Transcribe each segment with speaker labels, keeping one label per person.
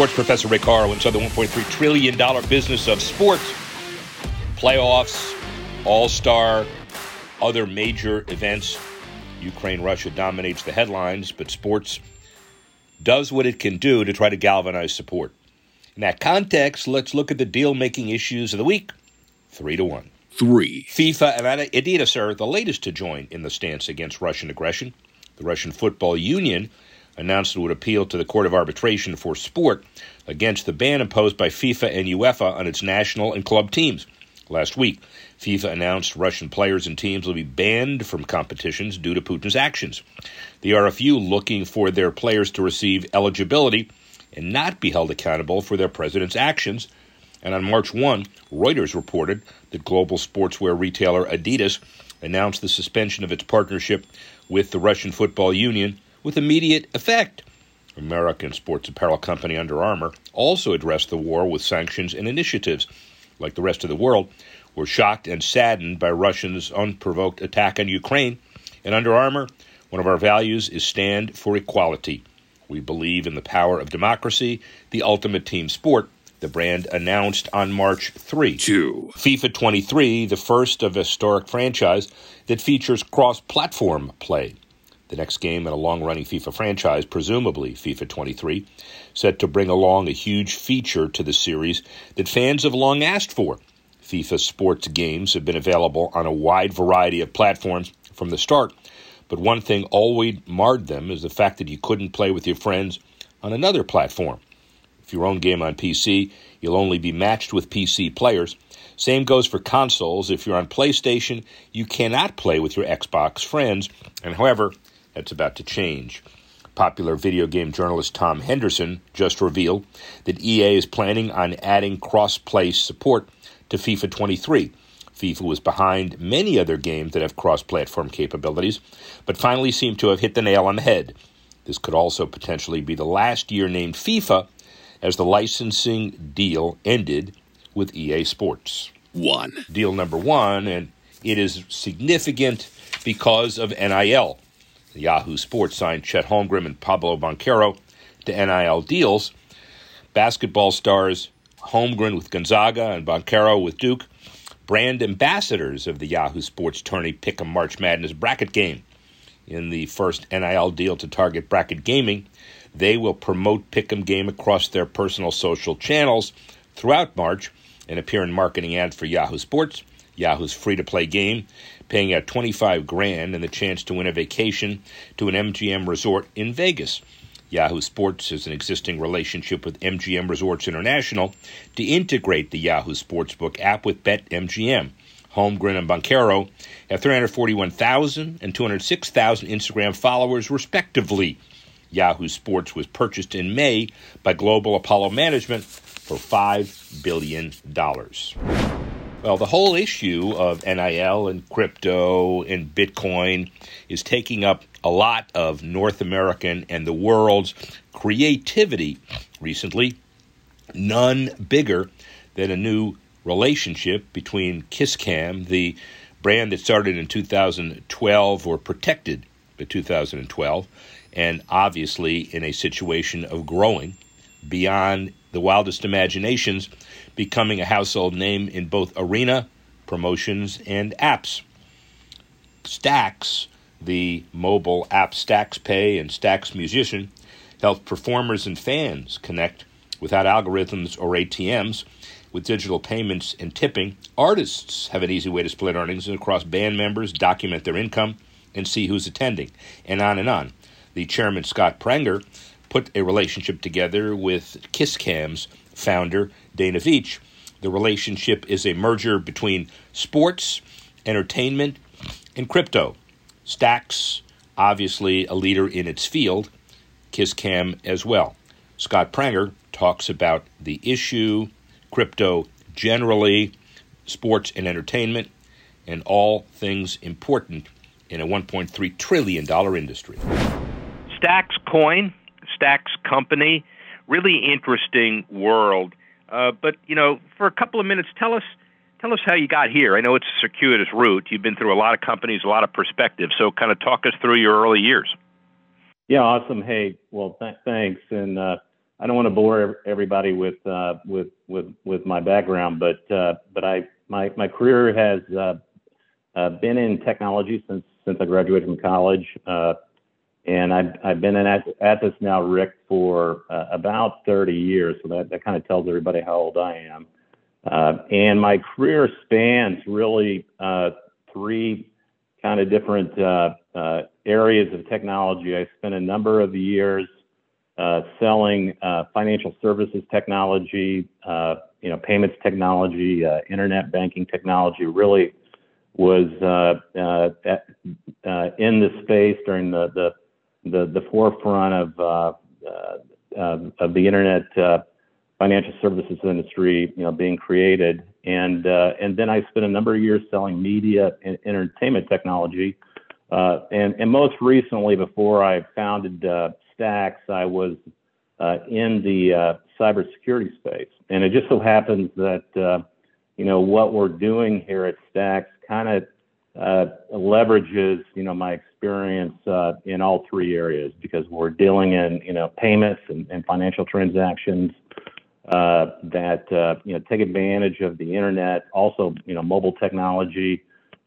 Speaker 1: Sports professor Rick Horrow inside the $1.3 trillion business of sports, playoffs, all star, other major events. Ukraine Russia dominates the headlines, but sports does what it can do to try to galvanize support. In that context, let's look at the deal making issues of the week. Three to one.
Speaker 2: Three.
Speaker 1: FIFA and Adidas are the latest to join in the stance against Russian aggression. The Russian Football Union announced it would appeal to the Court of Arbitration for Sport against the ban imposed by FIFA and UEFA on its national and club teams. Last week, FIFA announced Russian players and teams will be banned from competitions due to Putin's actions. The RFU looking for their players to receive eligibility and not be held accountable for their president's actions. And on March 1, Reuters reported that global sportswear retailer Adidas announced the suspension of its partnership with the Russian Football Union with immediate effect. American sports apparel company Under Armour also addressed the war with sanctions and initiatives. Like the rest of the world, we're shocked and saddened by Russia's unprovoked attack on Ukraine. And Under Armour, one of our values is stand for equality. We believe in the power of democracy, the ultimate team sport. The brand announced on March 3.
Speaker 2: Two.
Speaker 1: FIFA 23, the first of a historic franchise that features cross platform play. The next game in a long running FIFA franchise, presumably FIFA 23, set to bring along a huge feature to the series that fans have long asked for. FIFA sports games have been available on a wide variety of platforms from the start, but one thing always marred them is the fact that you couldn't play with your friends on another platform. If your own game on PC, you'll only be matched with PC players. Same goes for consoles. If you're on PlayStation, you cannot play with your Xbox friends. And however, that's about to change. Popular video game journalist Tom Henderson just revealed that EA is planning on adding cross play support to FIFA 23 FIFA was behind many other games that have cross platform capabilities, but finally seemed to have hit the nail on the head. This could also potentially be the last year named FIFA as the licensing deal ended with EA Sports.
Speaker 2: One.
Speaker 1: Deal number one, and it is significant because of NIL. Yahoo Sports signed Chet Holmgren and Pablo Banchero to NIL deals. Basketball stars Holmgren with Gonzaga and Banchero with Duke brand ambassadors of the Yahoo Sports Tourney Pick'em March Madness bracket game. In the first NIL deal to target bracket gaming, they will promote Pick'em game across their personal social channels throughout March and appear in marketing ads for Yahoo Sports, Yahoo's free-to-play game, paying out 25 grand and the chance to win a vacation to an MGM resort in Vegas. Yahoo Sports has an existing relationship with MGM Resorts International to integrate the Yahoo Sportsbook app with BetMGM. Holmgren and Banchero have 341,000 and 206,000 Instagram followers, respectively. Yahoo Sports was purchased in May by Global Apollo Management for $5 billion. Well, the whole issue of NIL and crypto and Bitcoin is taking up a lot of North American and the world's creativity recently. None bigger than a new relationship between KissCam, the brand that started in 2012 or protected by 2012, and obviously in a situation of growing beyond the wildest imaginations becoming a household name in both arena, promotions, and apps. Stacks, the mobile app Stacks Pay and Stacks Musician, help performers and fans connect without algorithms or ATMs with digital payments and tipping. Artists have an easy way to split earnings across band members, document their income, and see who's attending, and on and on. The chairman, Scott Pranger, put a relationship together with KissCam's founder, Dana Veach. The relationship is a merger between sports, entertainment, and crypto. Stacks, obviously a leader in its field, KissCam as well. Scott Pranger talks about the issue, crypto generally, sports and entertainment, and all things important in a $1.3 trillion industry.
Speaker 2: Stacks Coin, Stacks Company, really interesting world. Uh, but you know, for a couple of minutes, tell us tell us how you got here. I know it's a circuitous route. You've been through a lot of companies, a lot of perspectives. So, kind of talk us through your early years.
Speaker 3: Yeah, awesome. Hey, well, th- thanks. And uh, I don't want to bore everybody with uh, with with with my background, but uh, but I my my career has uh, uh, been in technology since since I graduated from college. Uh, and I've, I've been at, at this now, Rick, for uh, about 30 years. So that, that kind of tells everybody how old I am. Uh, and my career spans really uh, three kind of different uh, uh, areas of technology. I spent a number of years uh, selling financial services technology, you know, payments technology, internet banking technology. Really was at, in the space during the, the the the forefront of uh, uh, of the internet uh, financial services industry, you know, being created, and uh, and then I spent a number of years selling media and entertainment technology, uh, and and most recently, before I founded uh, Stacks, I was in the cybersecurity space, and it just so happens that you know what we're doing here at Stacks kind of uh, leverages you know my experience uh, in all three areas because we're dealing in you know payments and, and financial transactions uh, that uh, you know take advantage of the internet, also you know mobile technology.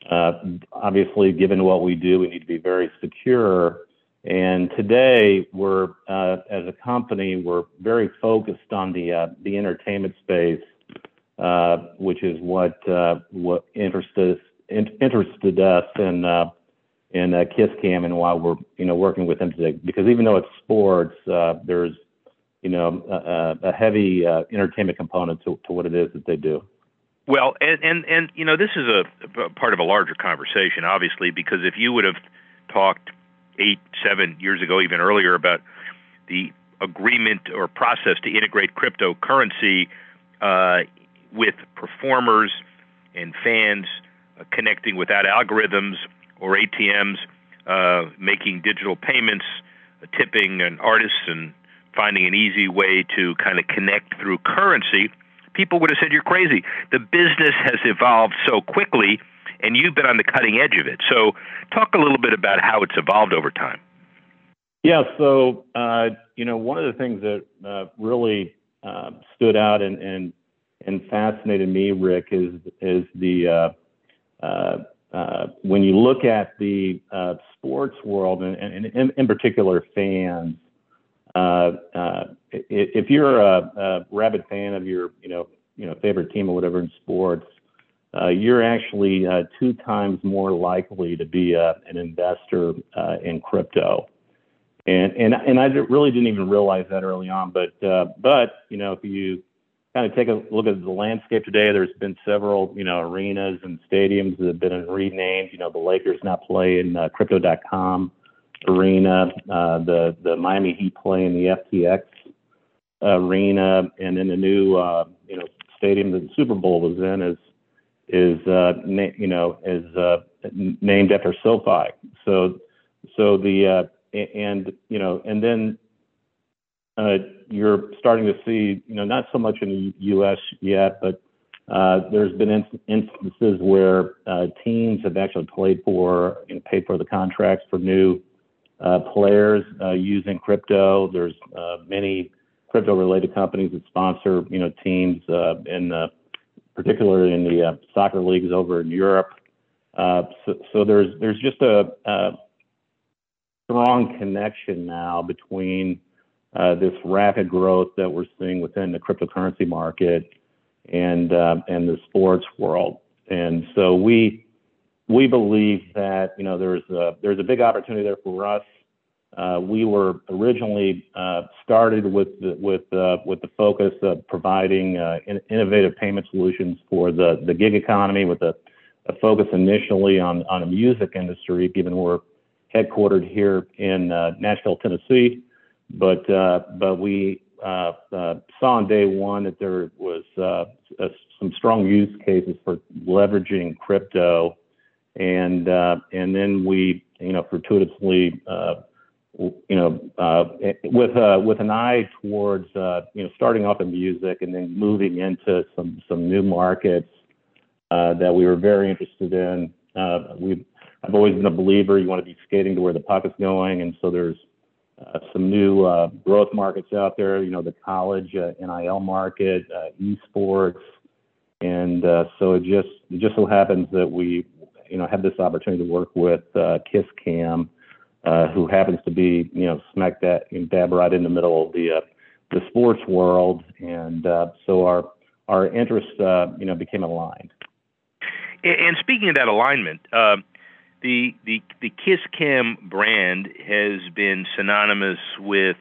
Speaker 3: Uh, obviously, given what we do, we need to be very secure. And today, we're uh, as a company, we're very focused on the the entertainment space, which is what what interests us interested us in uh, in uh, KissCam and why we're you know working with them today. Because even though it's sports, uh, there's you know a, a heavy uh, entertainment component to, to what it is that they do.
Speaker 2: Well, and and and you know this is a, a part of a larger conversation, obviously, because if you would have talked eight, seven years ago, even earlier, about the agreement or process to integrate cryptocurrency uh, with performers and fans connecting without algorithms or ATMs, uh, making digital payments, uh, tipping an artists, and finding an easy way to kind of connect through currency, people would have said you're crazy. The business has evolved so quickly, and you've been on the cutting edge of it. So, talk a little bit about how it's evolved over time.
Speaker 3: Yeah, so uh, you know, one of the things that uh, really uh, stood out and, and and fascinated me, Rick, is is the uh, uh, when you look at the uh, sports world and, and, and, in particular fans, if you're a, a, rabid fan of your you know you know favorite team or whatever in sports, uh, you're actually uh, two times more likely to be uh, an investor in crypto. And and and I really didn't even realize that early on, but but you know if you kind of take a look at the landscape today, there's been several, you know, arenas and stadiums that have been renamed. You know, the Lakers now play in uh, Crypto.com arena. Uh, the the Miami Heat play in the FTX arena, and then the new, uh, you know, stadium that the Super Bowl was in is is uh, na- you know is uh, named after SoFi. So so the uh, and you know and then Uh, you're starting to see, you know, not so much in the U.S. yet, but uh, there's been instances where uh, teams have actually played for and paid for the contracts for new uh, players uh, using crypto. There's many crypto-related companies that sponsor, you know, teams in particularly in the soccer leagues over in Europe. So there's just a strong connection now between uh, this rapid growth that we're seeing within the cryptocurrency market and uh, and the sports world. And so we we believe that you know there's a there's a big opportunity there for us. Uh, we were originally uh, started with the, with uh, with the focus of providing uh, in, innovative payment solutions for the the gig economy, with a, a focus initially on on the music industry, given we're headquartered here in Nashville, Tennessee but uh, but we uh, uh, saw on day one that there was uh, some strong use cases for leveraging crypto, and uh, and then we, you know, fortuitously, uh, you know, uh, with with an eye towards you know starting off in music and then moving into some some new markets that we were very interested in. we I've always been a believer you want to be skating to where the puck is going, and so there's uh, some new uh, growth markets out there. You know, the college uh, NIL market, uh, esports, and uh, so it just it just so happens that we, you know, have this opportunity to work with uh, KissCam, uh, who happens to be, you know, smack that dab right in the middle of the uh, the sports world, and uh, so our our interests, uh, you know, became aligned.
Speaker 1: And speaking of that alignment. Uh, the the the Kiss Cam brand has been synonymous with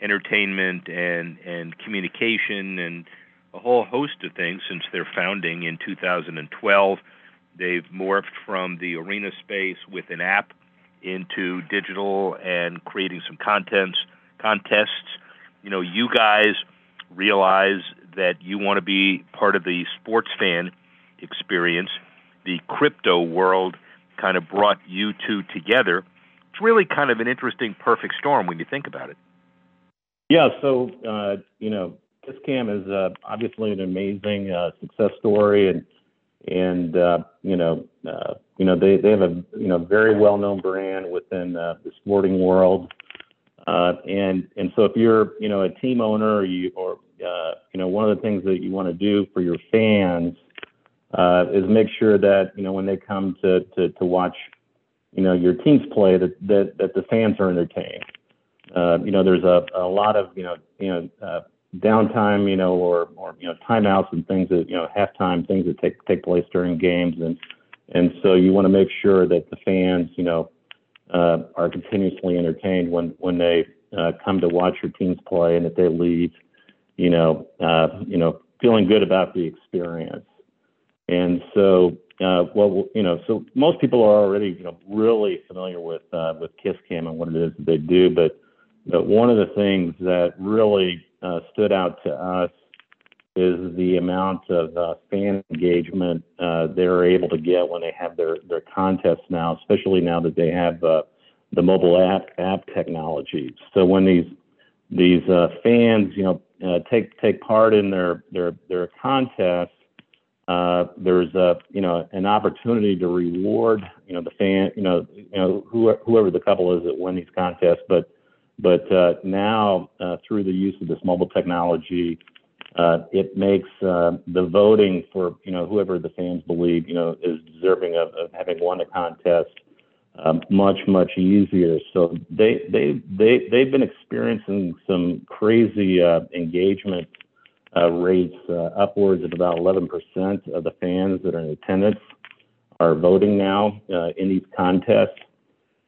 Speaker 1: entertainment and and communication and a whole host of things since their founding in 2012. They've morphed from the arena space with an app into digital and creating some contents contests. You know, you guys realize that you want to be part of the sports fan experience. The crypto world kind of brought you two together. It's really kind of an interesting perfect storm when you think about it.
Speaker 3: Yeah, so uh, you know, KissCam is uh, obviously an amazing uh, success story, and and uh, you know, uh, you know they, they have a you know very well known brand within uh, the sporting world, uh, and and so if you're you know a team owner or you or uh, you know one of the things that you want to do for your fans uh, is make sure that you know when they come to to, to watch you know your teams play that that, that the fans are entertained. Uh, you know, there's a, a lot of you know you know uh, downtime, you know, or or you know timeouts and things that you know halftime things that take take place during games, and and so you want to make sure that the fans, you know, uh, are continuously entertained when when they uh, come to watch your teams play, and that they leave, you know, uh, you know, feeling good about the experience. And so, uh, well, you know, so most people are already, you know, really familiar with uh, with KissCam and what it is that they do. But but one of the things that really uh, stood out to us is the amount of uh, fan engagement uh, they're able to get when they have their their contests now, especially now that they have uh, the mobile app app technology. So when these these uh, fans, you know, uh, take take part in their their their contests, uh, there's a you know an opportunity to reward you know the fan you know you know who, whoever the couple is that win these contests. But but uh, now uh, through the use of this mobile technology uh, it makes uh, the voting for you know whoever the fans believe you know is deserving of, of having won a contest um, much much easier. So they they they they've been experiencing some crazy uh, engagement uh, rates uh, upwards of about 11% of the fans that are in attendance are voting now uh, in these contests.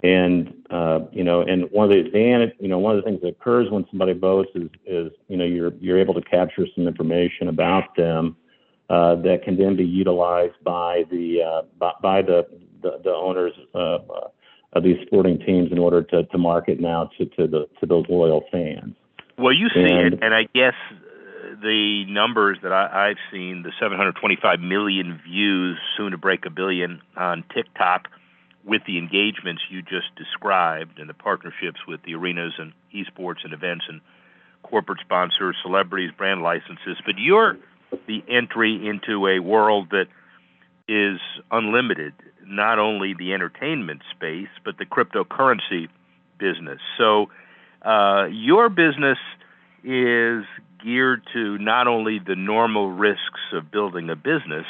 Speaker 3: And uh, you know, and one of the advantage, you know, one of the things that occurs when somebody votes is, is you know, you're you're able to capture some information about them uh, that can then be utilized by the uh, by, by the, the, the owners of these sporting teams in order to, to market now to, to the to those loyal fans.
Speaker 1: Well, you see and, it, and I guess the numbers that I, I've seen, the 725 million views, soon to break a billion on TikTok, with the engagements you just described and the partnerships with the arenas and esports and events and corporate sponsors, celebrities, brand licenses. But you're the entry into a world that is unlimited, not only the entertainment space, but the cryptocurrency business. So uh, your business is geared to not only the normal risks of building a business,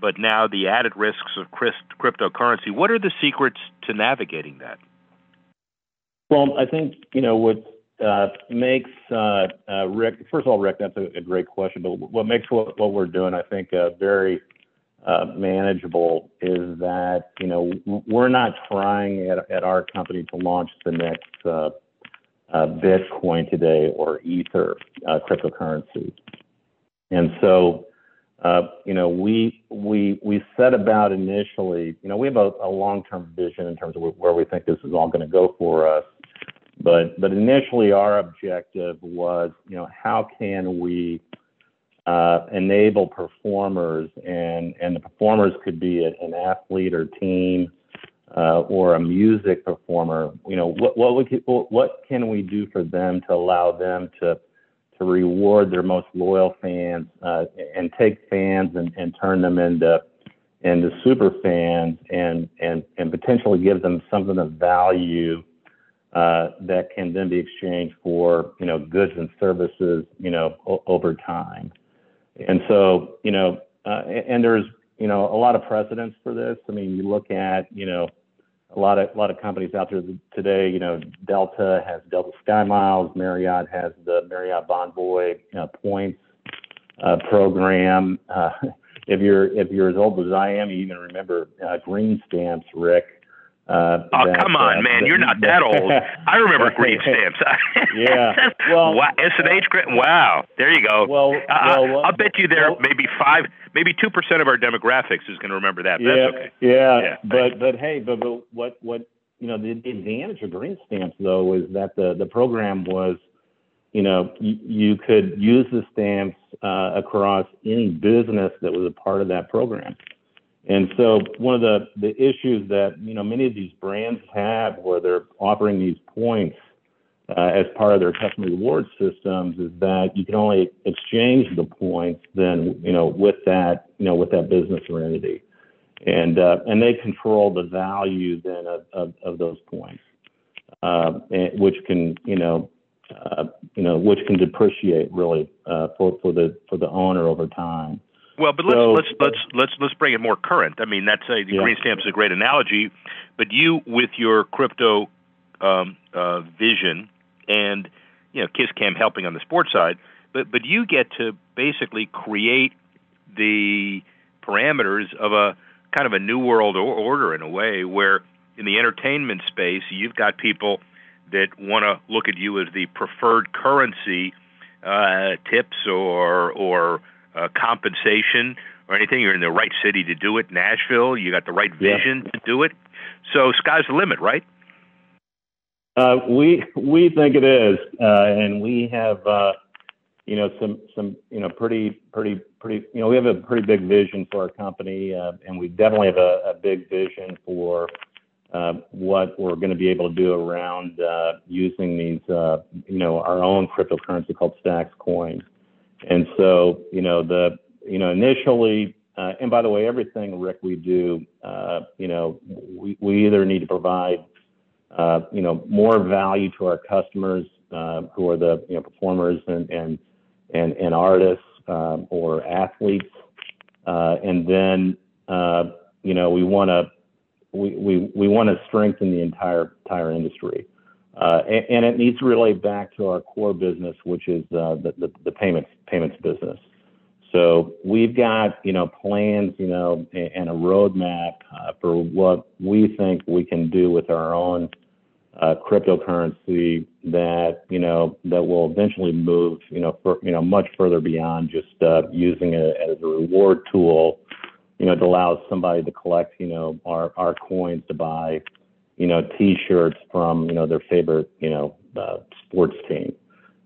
Speaker 1: but now the added risks of cryptocurrency. What are the secrets to navigating that?
Speaker 3: Well, I think you know what uh, makes uh, uh, Rick. First of all, Rick, that's a, a, great question. But what makes what, what we're doing, I think, uh, very uh, manageable is that you know we're not trying at, at our company to launch the next uh, Bitcoin today or Ether uh, cryptocurrency. And so, uh, you know, we we we set about initially, you know, we have a, a long-term vision in terms of where we think this is all going to go for us. But but initially, our objective was, you know, how can we uh, enable performers, and and the performers could be an athlete or team, uh, or a music performer. You know, what what what can we do for them to allow them to to reward their most loyal fans uh, and take fans and, and turn them into into super fans and and and potentially give them something of value uh, that can then be exchanged for you know goods and services you know o- over time. And so you know uh, and there's you know a lot of precedents for this. I mean, you look at you know a lot of a lot of companies out there today. You know, Delta has Delta Sky Miles, Marriott has the Marriott Bonvoy uh, points uh, program. Uh, if you're if you're as old as I am, you even remember uh, green stamps, Rick.
Speaker 1: Uh, oh that, come on, uh, man! You're not that old. I remember green stamps.
Speaker 3: yeah. Well,
Speaker 1: wow. S and H. Wow. There you go.
Speaker 3: Well, uh, well
Speaker 1: I'll bet you there well, maybe five, maybe two percent of our demographics is going to remember that.
Speaker 3: Yeah.
Speaker 1: Okay.
Speaker 3: Yeah. yeah. But but hey, but, but what what you know the, the advantage of green stamps though is that the the program was you know, you, you could use the stamps uh, across any business that was a part of that program. And so one of the, the issues that, you know, many of these brands have where they're offering these points uh, as part of their customer reward systems is that you can only exchange the points then, you know, with that, you know, with that business or entity. And, uh, and they control the value then of, of, of those points, uh, which can, you know, uh, you know, which can depreciate really uh, for for the for the owner over time.
Speaker 1: Well, but let's so, let's let's let's let's bring it more current. I mean, that's a the yeah. green stamp is a great analogy, but you with your crypto um, uh, vision and you know KissCam helping on the sports side, but but you get to basically create the parameters of a kind of a new world order in a way where in the entertainment space you've got people that want to look at you as the preferred currency, uh, tips or or uh, compensation or anything. You're in the right city to do it. Nashville, you got the right vision yeah. to do it. So sky's the limit, right?
Speaker 3: Uh, we we think it is, uh, and we have uh, you know some some you know pretty pretty pretty you know we have a pretty big vision for our company, uh, and we definitely have a, a big vision for uh, what we're going to be able to do around uh, using these, uh, you know, our own cryptocurrency called Stacks Coin. And so, you know, the, you know, initially, uh, and by the way, everything Rick we do, uh, you know, we, we either need to provide, uh, you know, more value to our customers who are the, you know, performers and and and, and artists um, or athletes, and then, you know, we want to we, we, we want to strengthen the entire entire industry. Uh, and, and, it needs to relate back to our core business, which is uh, the, the, the, payments payments business. So we've got you know plans, you know, and a roadmap uh, for what we think we can do with our own uh, cryptocurrency that you know that will eventually move you know for, you know much further beyond just uh, using it as a reward tool you know, it allows somebody to collect, you know, our, our coins to buy, you know, T-shirts from, you know, their favorite, you know, uh, sports team,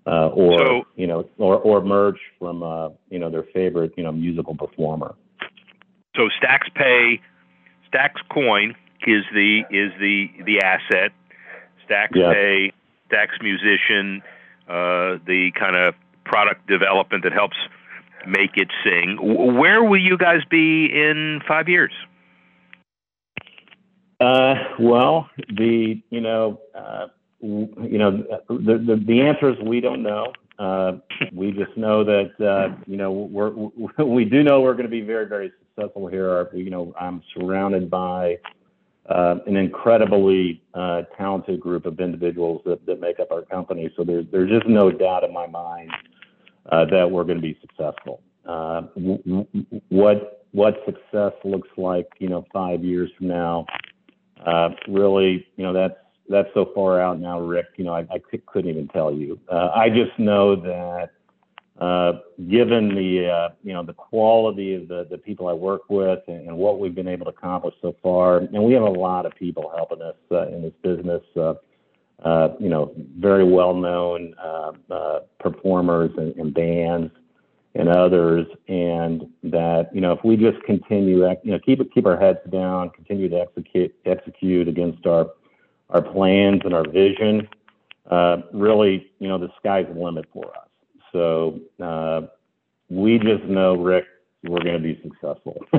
Speaker 3: uh, or so, you know, or or merch from, uh, you know, their favorite, you know, musical performer.
Speaker 1: So Stacks Pay, Stacks Coin is the is the the asset. Stacks yes. Pay, Stacks Musician, uh, the kind of product development that helps make it sing. Where will you guys be in five years?
Speaker 3: Uh, well, the you know, uh, you know, the, the the answer is we don't know. Uh, we just know that uh, you know we're, we do know we're going to be very very successful here. Our, you know, I'm surrounded by uh, an incredibly uh, talented group of individuals that, that make up our company. So there's there's just no doubt in my mind that we're going to be successful. Uh, w- what what success looks like, you know, five years from now, uh, really, you know, that's that's so far out now, Rick. You know, I, I couldn't even tell you. Uh, I just know that uh, given the uh, you know the quality of the, the people I work with and, and, what we've been able to accomplish so far, and we have a lot of people helping us uh, in this business. Uh, uh, you know, very well-known uh, uh, performers and, and, bands and others, and that you know, if we just continue, you know, keep keep our heads down, continue to execute execute against our our plans and our vision, uh, really, you know, the sky's the limit for us. So uh, we just know, Rick, we're going to be successful,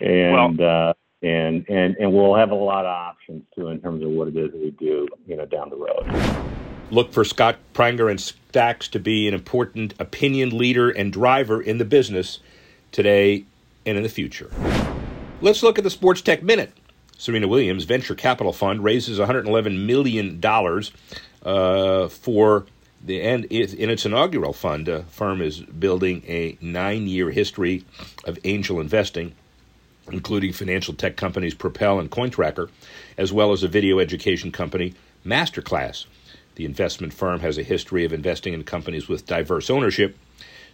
Speaker 3: and. Well, uh, and and and we'll have a lot of options too in terms of what it is that we do, you know, down the road.
Speaker 1: Look for Scott Pranger and Stacks to be an important opinion leader and driver in the business today and in the future. Let's look at the Sports Tech Minute. Serena Williams Venture Capital Fund raises 111 million dollars uh, for the and in its inaugural fund. The firm is building a nine-year history of angel investing including financial tech companies Propel and Cointracker, as well as a video education company, Masterclass. The investment firm has a history of investing in companies with diverse ownership.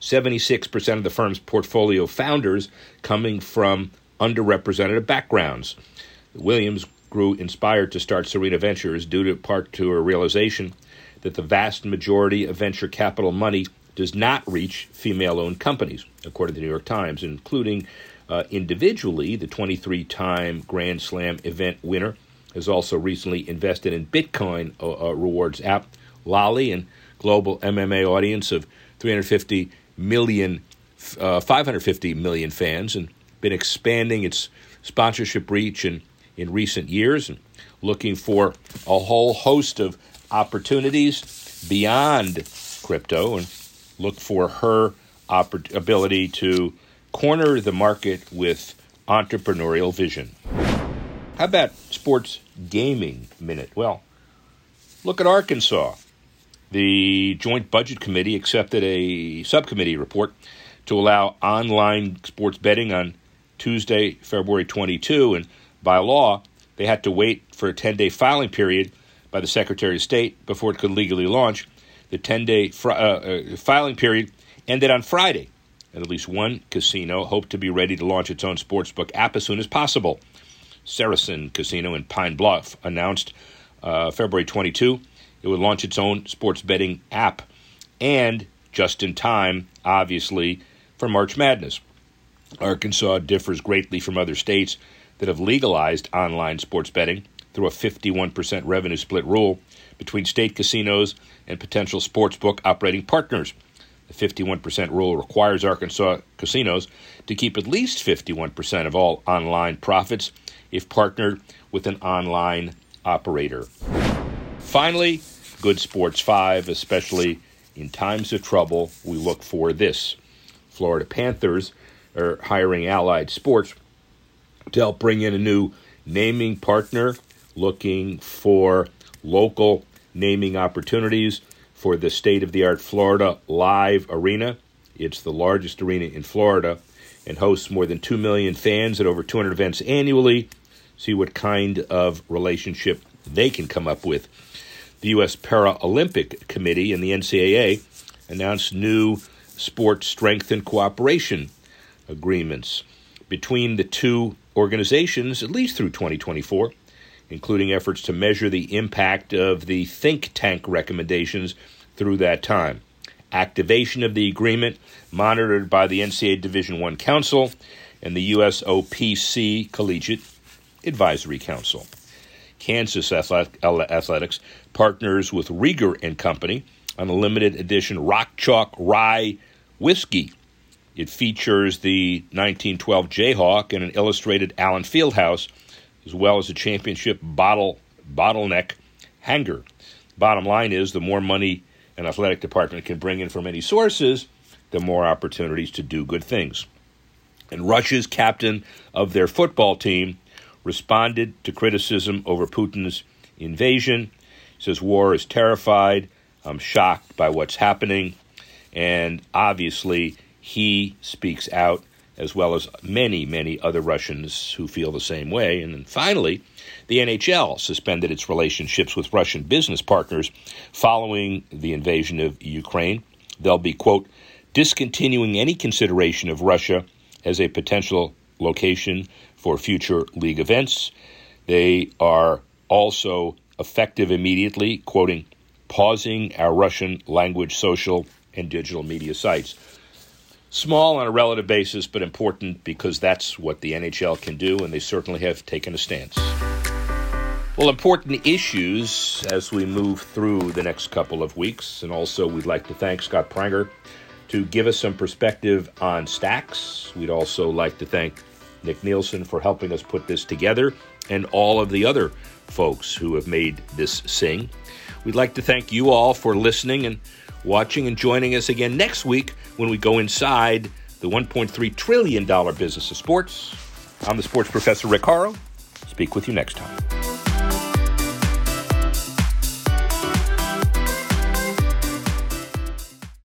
Speaker 1: 76% of the firm's portfolio founders coming from underrepresented backgrounds. Williams grew inspired to start Serena Ventures due to part to a realization that the vast majority of venture capital money does not reach female owned companies, according to the New York Times, including uh, individually, the 23 time Grand Slam event winner has also recently invested in Bitcoin uh, uh rewards app Lolli and global MMA audience of 350 million, uh, 550 million fans, and been expanding its sponsorship reach in, in recent years and looking for a whole host of opportunities beyond crypto and look for her oppor- ability to corner the market with entrepreneurial vision. How about sports gaming minute? Well, look at Arkansas. The Joint Budget Committee accepted a subcommittee report to allow online sports betting on Tuesday, February 22, and by law, they had to wait for a 10 day filing period by the Secretary of State before it could legally launch. The 10 day fr- uh, uh, filing period ended on Friday, and at least one casino hoped to be ready to launch its own sportsbook app as soon as possible. Saracen Casino in Pine Bluff announced uh, February 22 it would launch its own sports betting app, and just in time, obviously, for March Madness. Arkansas differs greatly from other states that have legalized online sports betting through a 51% revenue split rule between state casinos and potential sportsbook operating partners. The 51% rule requires Arkansas casinos to keep at least 51% of all online profits if partnered with an online operator. Finally, good sports five, especially in times of trouble, we look for this. Florida Panthers are hiring Allied Sports to help bring in a new naming partner, looking for local naming opportunities for the state of the art Florida Live Arena. It's the largest arena in Florida and hosts more than 2 million fans at over 200 events annually. See what kind of relationship they can come up with. The U.S. Paralympic Committee and the NCAA announced new sports strength and cooperation agreements between the two organizations, at least through 2024 including efforts to measure the impact of the think tank recommendations through that time. Activation of the agreement monitored by the NCAA Division I Council and the USOPC Collegiate Advisory Council. Kansas Athletics partners with Rieger and Company on a limited edition Rock Chalk Rye whiskey. It features the 1912 Jayhawk and an illustrated Allen Fieldhouse as well as a championship bottle bottleneck hanger. Bottom line is the more money an athletic department can bring in from any sources, the more opportunities to do good things. And Russia's captain of their football team responded to criticism over Putin's invasion. He says, War is terrified. I'm shocked by what's happening. And obviously, he speaks out as well as many, many other Russians who feel the same way. And then finally, the NHL suspended its relationships with Russian business partners following the invasion of Ukraine. They'll be, quote, discontinuing any consideration of Russia as a potential location for future league events. They are also effective immediately, quoting, pausing our Russian language social and digital media sites. Small on a relative basis, but important because that's what the NHL can do, and they certainly have taken a stance. Well, important issues as we move through the next couple of weeks. And also, we'd like to thank Scott Pranger to give us some perspective on stacks. We'd also like to thank Nick Nielsen for helping us put this together and all of the other folks who have made this sing. We'd like to thank you all for listening and watching and joining us again next week when we go inside the $1.3 trillion business of sports. I'm the sports professor Rick Horrow. Speak with you next time.